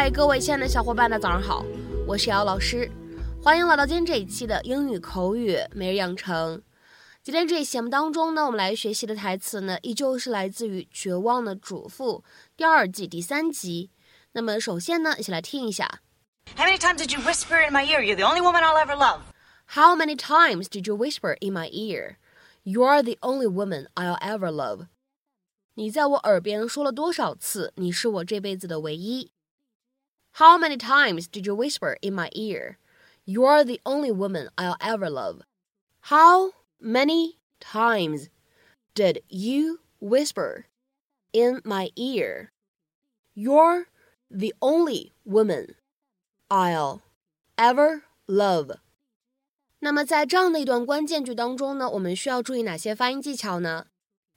嗨，各位亲爱的小伙伴，大家早上好，我是姚老师，欢迎来到今天这一期的英语口语每日养成。今天这一节目当中呢，我们来学习的台词呢，依旧是来自于《绝望的主妇》第二季第三集。那么首先呢，一起来听一下。How many times did you whisper in my ear? You're the only woman I'll ever love. How many times did you whisper in my ear? You're the only woman I'll ever love. 你在我耳边说了多少次，你是我这辈子的唯一。how many times did you whisper in my ear? You're the only woman I'll ever love. How many times did you whisper in my ear? You're the only woman I'll ever love. 那么在这样的一段关键句当中呢，我们需要注意哪些发音技巧呢？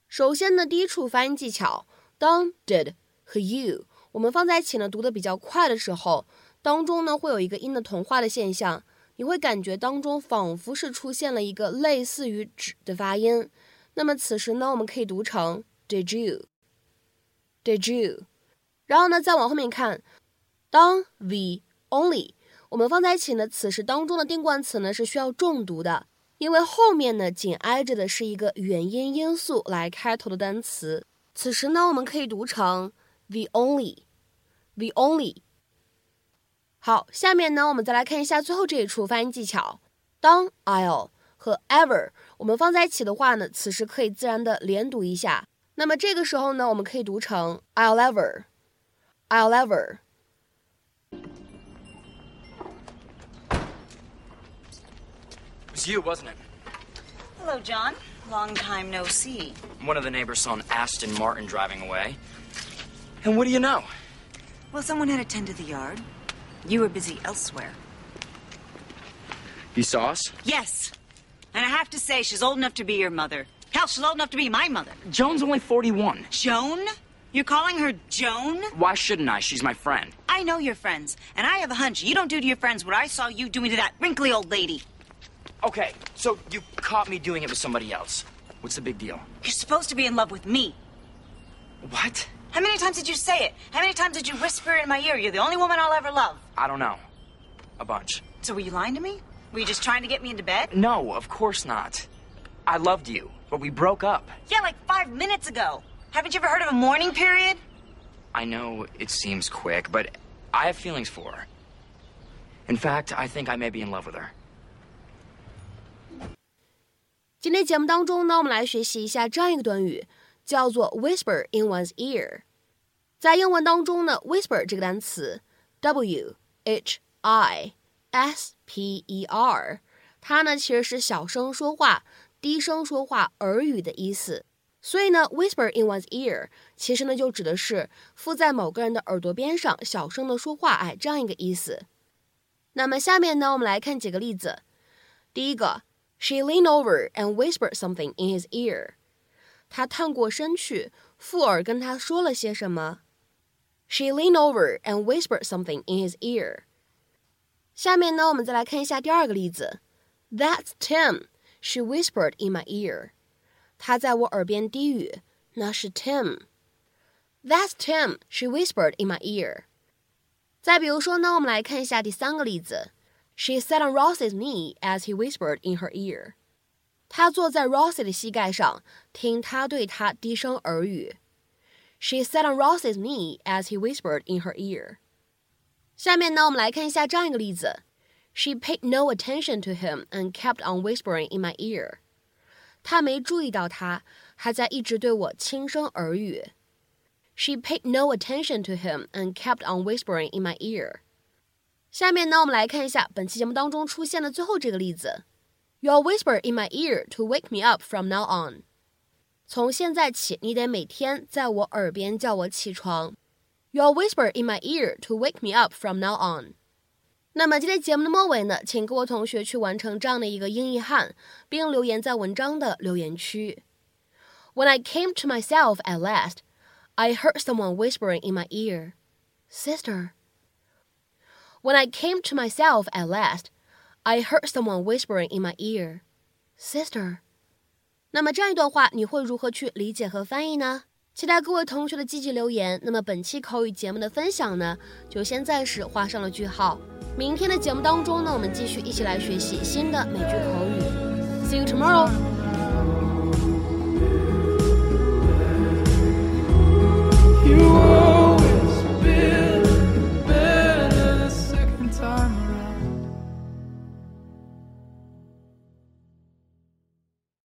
首先呢，第一处发音技巧，当 did 和 you 我们放在一起呢，读的比较快的时候，当中呢会有一个音的同化的现象，你会感觉当中仿佛是出现了一个类似于“指”的发音。那么此时呢，我们可以读成 “Did you”，“Did you”。然后呢，再往后面看，当 the only 我们放在一起呢，此时当中的定冠词呢是需要重读的，因为后面呢紧挨着的是一个元音因素来开头的单词。此时呢，我们可以读成。The only, the only。好，下面呢，我们再来看一下最后这一处发音技巧。当 I'll 和 ever 我们放在一起的话呢，此时可以自然的连读一下。那么这个时候呢，我们可以读成 I'll ever, I'll ever。It was you, wasn't it? Hello, John. Long time no see. One of the neighbors saw an Aston Martin driving away. And what do you know? Well, someone had attended the yard. You were busy elsewhere. You saw us? Yes. And I have to say, she's old enough to be your mother. Hell, she's old enough to be my mother. Joan's only 41. Joan? You're calling her Joan? Why shouldn't I? She's my friend. I know your friends, and I have a hunch you don't do to your friends what I saw you doing to that wrinkly old lady. Okay, so you caught me doing it with somebody else. What's the big deal? You're supposed to be in love with me. What? How many times did you say it? How many times did you whisper in my ear, you're the only woman I'll ever love? I don't know. A bunch. So were you lying to me? Were you just trying to get me into bed? No, of course not. I loved you, but we broke up. Yeah, like five minutes ago. Haven't you ever heard of a mourning period? I know it seems quick, but I have feelings for her. In fact, I think I may be in love with her. 今天节目当中呢，我们来学习一下这样一个短语， 叫做 whisper in one's ear。在英文当中呢，whisper 这个单词，w h i s p e r，它呢其实是小声说话、低声说话、耳语的意思。所以呢，whisper in one's ear 其实呢就指的是附在某个人的耳朵边上小声的说话，哎，这样一个意思。那么下面呢，我们来看几个例子。第一个，She leaned over and whispered something in his ear。他探过身去，附耳跟他说了些什么。She leaned over and whispered something in his ear. 下面呢，我们再来看一下第二个例子。That's Tim, she whispered in my ear. 他在我耳边低语，那是 Tim。That's Tim, she whispered in my ear. 再比如说呢，我们来看一下第三个例子。She sat on Rossi's knee as he whispered in her ear. 他坐在 Rossi 的膝盖上，听他对他低声耳语。She sat on Rossi's knee as he whispered in her ear. 下面呢，我们来看一下这样一个例子：She paid no attention to him and kept on whispering in my ear. 她没注意到他，还在一直对我轻声耳语。She paid no attention to him and kept on whispering in my ear. 下面呢，我们来看一下本期节目当中出现的最后这个例子。：You'll whisper in my ear to wake me up from now on. 从现在起，你得每天在我耳边叫我起床。You'll whisper in my ear to wake me up from now on。那么今天节目的末尾呢，请各位同学去完成这样的一个英译汉，并留言在文章的留言区。When I came to myself at last, I heard someone whispering in my ear, "Sister." When I came to myself at last, I heard someone whispering in my ear, "Sister." 那么这样一段话，你会如何去理解和翻译呢？期待各位同学的积极留言。那么本期口语节目的分享呢，就先暂时画上了句号。明天的节目当中呢，我们继续一起来学习新的美剧口语。See you tomorrow.